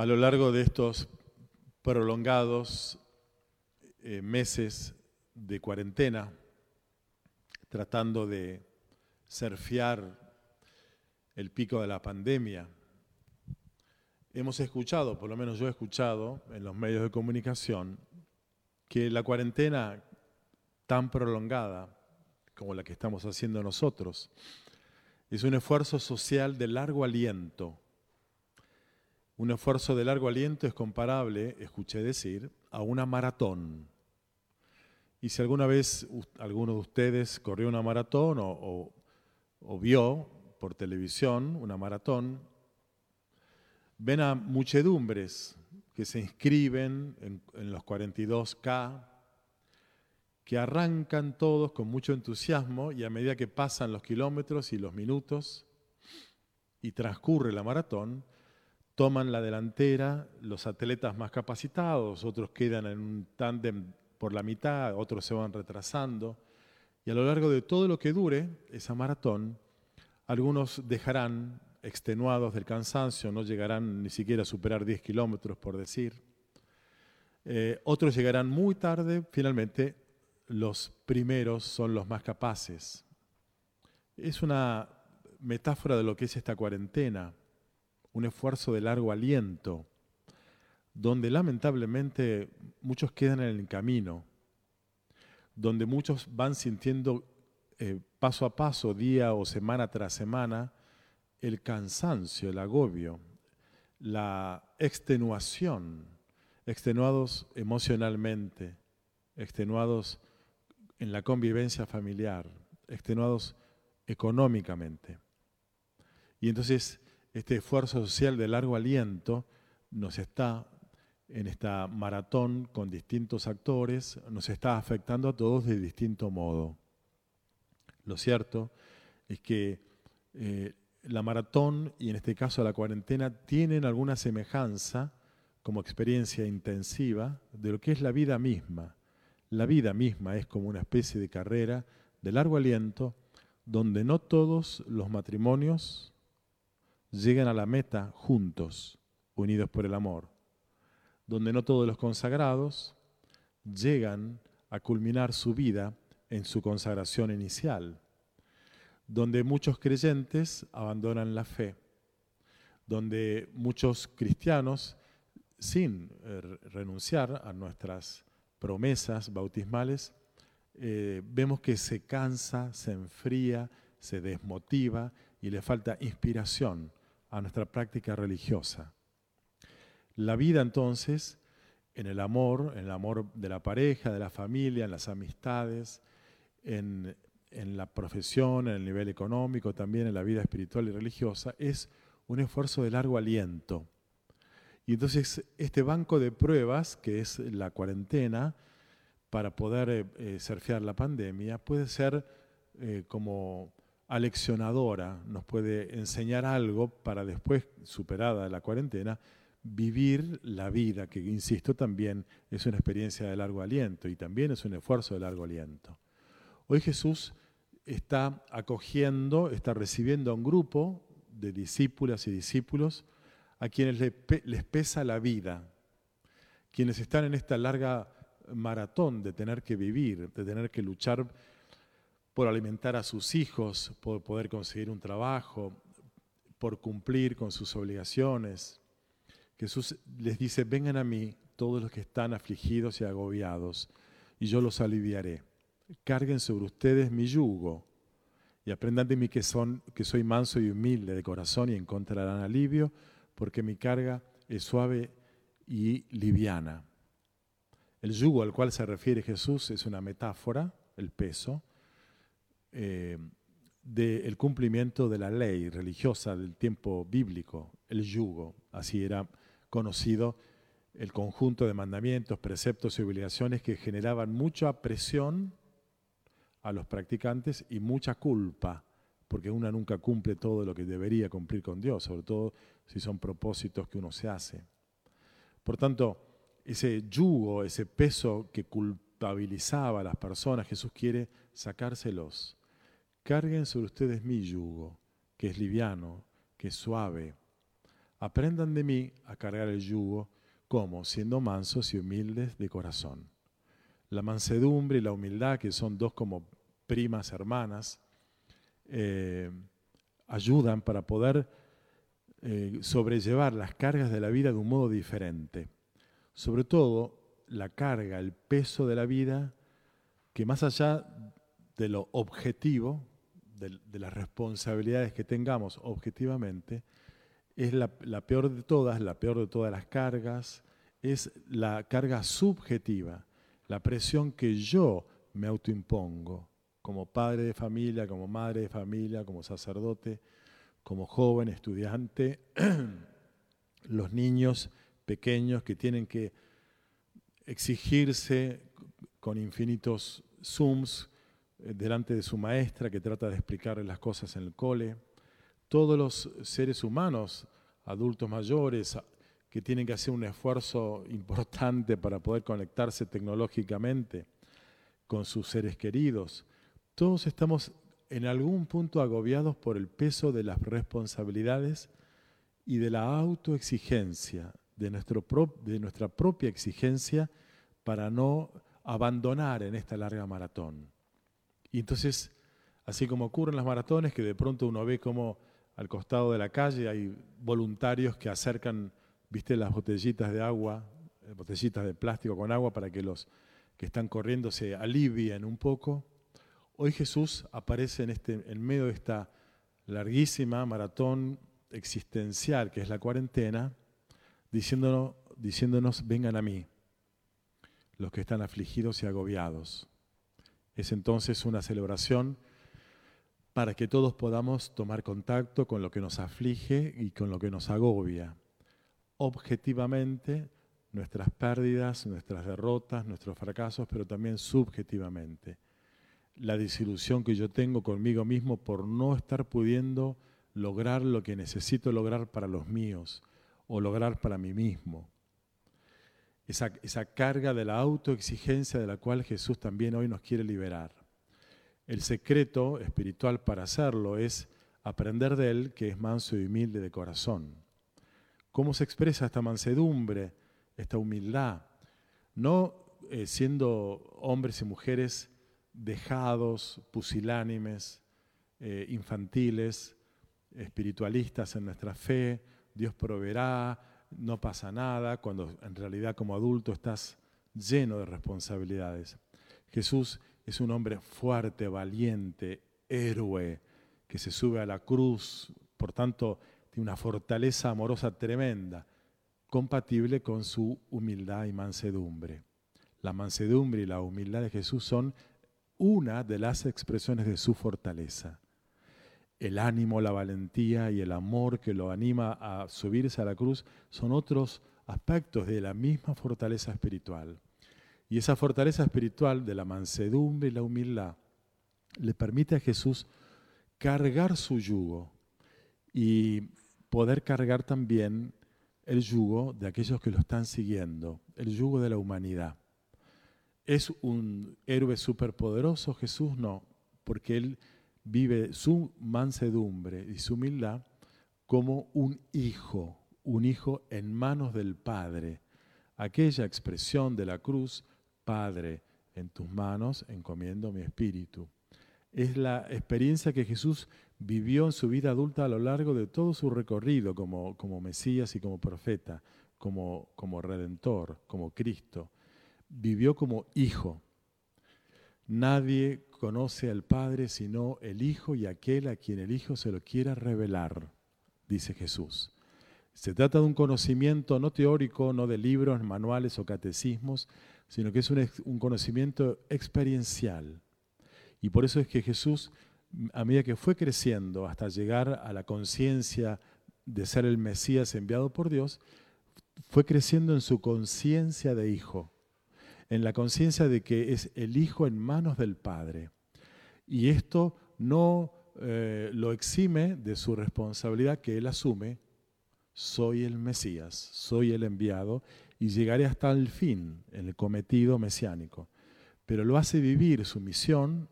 A lo largo de estos prolongados eh, meses de cuarentena, tratando de surfear el pico de la pandemia, hemos escuchado, por lo menos yo he escuchado en los medios de comunicación, que la cuarentena tan prolongada como la que estamos haciendo nosotros es un esfuerzo social de largo aliento un esfuerzo de largo aliento es comparable, escuché decir, a una maratón. Y si alguna vez alguno de ustedes corrió una maratón o, vio por televisión una maratón, ven a muchedumbres que se inscriben en, en los 42K, que arrancan todos con mucho entusiasmo y a medida que pasan los kilómetros y los minutos y transcurre la maratón, toman la delantera los atletas más capacitados, otros quedan en un tándem por la mitad, otros se van retrasando. Y a lo largo de todo lo que dure esa maratón, algunos dejarán extenuados del cansancio, no llegarán ni siquiera a superar 10 kilómetros, por decir. Eh, otros llegarán muy tarde, finalmente los primeros son los más capaces. Es una metáfora de lo que es esta cuarentena un esfuerzo de largo aliento, donde lamentablemente muchos quedan en el camino, donde muchos van sintiendo eh, paso a paso, día o semana tras semana, el cansancio, el agobio, la extenuación, extenuados emocionalmente, extenuados en la convivencia familiar, extenuados económicamente. Y entonces este esfuerzo social de largo aliento nos está en esta maratón con distintos actores, nos está afectando a todos de distinto modo. Lo cierto es que eh, la maratón y en este caso la cuarentena tienen alguna semejanza como experiencia intensiva de lo que es la vida misma. La vida misma es como una especie de carrera de largo aliento donde no todos los matrimonios llegan a la meta juntos, unidos por el amor, donde no todos los consagrados llegan a culminar su vida en su consagración inicial, donde muchos creyentes abandonan la fe, donde muchos cristianos, sin eh, renunciar a nuestras promesas bautismales, eh, vemos que se cansa, se enfría, se desmotiva y le falta inspiración a nuestra práctica religiosa. La vida entonces, en el amor, en el amor de la pareja, de la familia, en las amistades, en, la profesión, en el nivel económico, también en la vida espiritual y religiosa, es un esfuerzo de largo aliento. Y entonces este banco de pruebas, que es la cuarentena, para poder eh, eh, surfear la pandemia, puede ser eh, como aleccionadora, nos puede enseñar algo para después, superada la cuarentena, vivir la vida, que insisto también es una experiencia de largo aliento y también es un esfuerzo de largo aliento. Hoy Jesús está acogiendo, está recibiendo a un grupo de discípulas y discípulos a quienes les pesa la vida, quienes están en esta larga maratón de tener que vivir, de tener que luchar por alimentar a sus hijos, por poder conseguir un trabajo, por cumplir con sus obligaciones. Jesús les dice, vengan a mí todos los que están afligidos y agobiados, y yo los aliviaré. Carguen sobre ustedes mi yugo y aprendan de mí que, son, que soy manso y humilde de corazón y encontrarán alivio, porque mi carga es suave y liviana. El yugo al cual se refiere Jesús es una metáfora, el peso, eh, del cumplimiento de la ley religiosa del tiempo bíblico, el yugo, así era conocido el conjunto de mandamientos, preceptos y obligaciones que generaban mucha presión a los practicantes y mucha culpa, porque uno nunca cumple todo lo que debería cumplir con Dios, sobre todo si son propósitos que uno se hace. Por tanto, ese yugo, ese peso que culpabilizaba a las personas, Jesús quiere sacárselos Carguen sobre ustedes mi yugo, que es liviano, que es suave. aprendan de mí a cargar el yugo, como siendo mansos y humildes de corazón. La mansedumbre y la humildad, que son dos como primas hermanas, eh, ayudan para poder eh, sobrellevar las cargas de la vida de un modo diferente. Sobre todo la carga, el peso de la vida, que más allá de lo objetivo, de, las responsabilidades que tengamos objetivamente, es la, peor de todas, la peor de todas las cargas, es la carga subjetiva, la presión que yo me autoimpongo como padre de familia, como madre de familia, como sacerdote, como joven, estudiante, los niños pequeños que tienen que exigirse con infinitos Zooms delante de su maestra que trata de explicarle las cosas en el cole, todos los seres humanos, adultos mayores, que tienen que hacer un esfuerzo importante para poder conectarse tecnológicamente con sus seres queridos, todos estamos en algún punto agobiados por el peso de las responsabilidades y de la autoexigencia, de, de nuestra propia exigencia para no abandonar en esta larga maratón. Y entonces, así como ocurren las maratones, que de pronto uno ve como al costado de la calle hay voluntarios que acercan, viste, las botellitas de agua, eh, botellitas de plástico con agua para que los que están corriendo se alivien un poco. Hoy Jesús aparece en, este, en medio de esta larguísima maratón existencial que es la cuarentena, diciéndonos, diciéndonos, vengan a mí, los que están afligidos y agobiados. Es entonces una celebración para que todos podamos tomar contacto con lo que nos aflige y con lo que nos agobia. Objetivamente, nuestras pérdidas, nuestras derrotas, nuestros fracasos, pero también subjetivamente la desilusión que yo tengo conmigo mismo por no estar pudiendo lograr lo que necesito lograr para los míos o lograr para mí mismo. Esa, esa carga de la autoexigencia de la cual Jesús también hoy nos quiere liberar. El secreto espiritual para hacerlo es aprender de Él que es manso y humilde de corazón. ¿Cómo se expresa esta mansedumbre, esta humildad? No eh, siendo hombres y mujeres dejados, pusilánimes, eh, infantiles, espiritualistas en nuestra fe, Dios proveerá, no pasa nada, cuando en realidad como adulto estás lleno de responsabilidades. Jesús es un hombre fuerte, valiente, héroe, que se sube a la cruz, por tanto tiene una fortaleza amorosa tremenda, compatible con su humildad y mansedumbre. La mansedumbre y la humildad de Jesús son una de las expresiones de su fortaleza. El ánimo, la valentía y el amor que lo anima a subirse a la cruz son otros aspectos de la misma fortaleza espiritual. Y esa fortaleza espiritual de la mansedumbre y la humildad le permite a Jesús cargar su yugo y poder cargar también el yugo de aquellos que lo están siguiendo, el yugo de la humanidad. ¿Es un héroe superpoderoso Jesús? No, porque Él vive su mansedumbre y su humildad como un hijo, un hijo en manos del Padre. Aquella expresión de la cruz, Padre, en tus manos encomiendo mi espíritu. Es la experiencia que Jesús vivió en su vida adulta a lo largo de todo su recorrido como, como Mesías y como profeta, como, como redentor, como Cristo vivió como hijo. Nadie conoce al Padre sino el Hijo y aquel a quien el Hijo se lo quiera revelar, dice Jesús. Se trata de un conocimiento no teórico, no de libros, manuales o catecismos, sino que es un, un conocimiento experiencial. Y por eso es que Jesús, a medida que fue creciendo hasta llegar a la conciencia de ser el Mesías enviado por Dios, fue creciendo en su conciencia de hijo en la conciencia de que es el Hijo en manos del Padre. Y esto no eh, lo exime de su responsabilidad que él asume, soy el Mesías, soy el enviado y llegaré hasta el fin, el cometido mesiánico. Pero lo hace vivir su misión,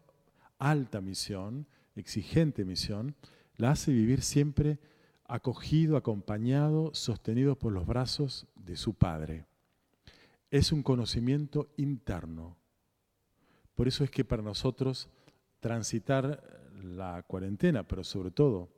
alta misión, exigente misión, la hace vivir siempre acogido, acompañado, sostenido por los brazos de su Padre. Es un conocimiento interno. Por eso es que para nosotros transitar la cuarentena, pero sobre todo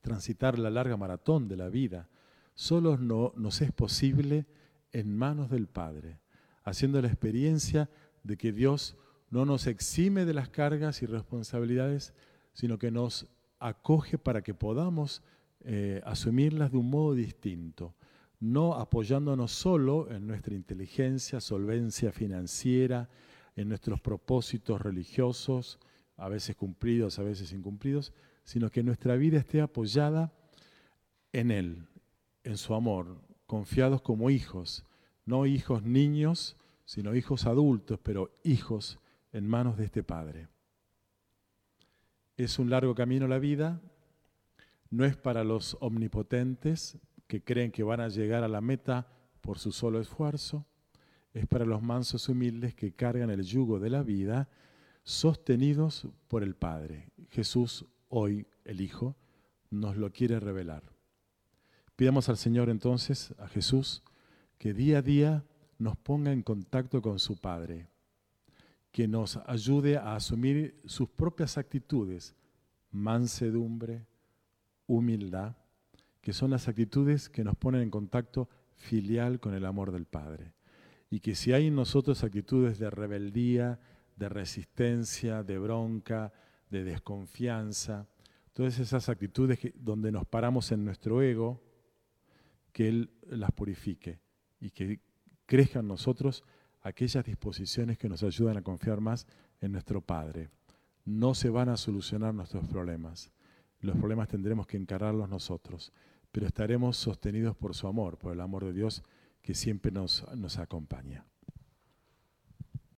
transitar la larga maratón de la vida, solo no, nos es posible en manos del Padre, haciendo la experiencia de que Dios no nos exime de las cargas y responsabilidades, sino que nos acoge para que podamos eh, asumirlas de un modo distinto, no apoyándonos solo en nuestra inteligencia, solvencia financiera, en nuestros propósitos religiosos, a veces cumplidos, a veces incumplidos, sino que nuestra vida esté apoyada en Él, en su amor, confiados como hijos, no hijos niños, sino hijos adultos, pero hijos en manos de este Padre. Es un largo camino la vida, no es para los omnipotentes que creen que van a llegar a la meta por su solo esfuerzo, es para los mansos humildes que cargan el yugo de la vida, sostenidos por el Padre. Jesús, hoy el Hijo, nos lo quiere revelar. Pidamos al Señor entonces, a Jesús, que día a día nos ponga en contacto con su Padre, que nos ayude a asumir sus propias actitudes, mansedumbre, humildad, que son las actitudes que nos ponen en contacto filial con el amor del Padre. Y que si hay en nosotros actitudes de rebeldía, de resistencia, de bronca, de desconfianza, todas esas actitudes donde nos paramos en nuestro ego, que Él las purifique y que crezcan nosotros aquellas disposiciones que nos ayudan a confiar más en nuestro Padre. No se van a solucionar nuestros problemas. Los problemas tendremos que encararlos nosotros, pero estaremos sostenidos por su amor, por el amor de Dios que siempre nos, nos acompaña.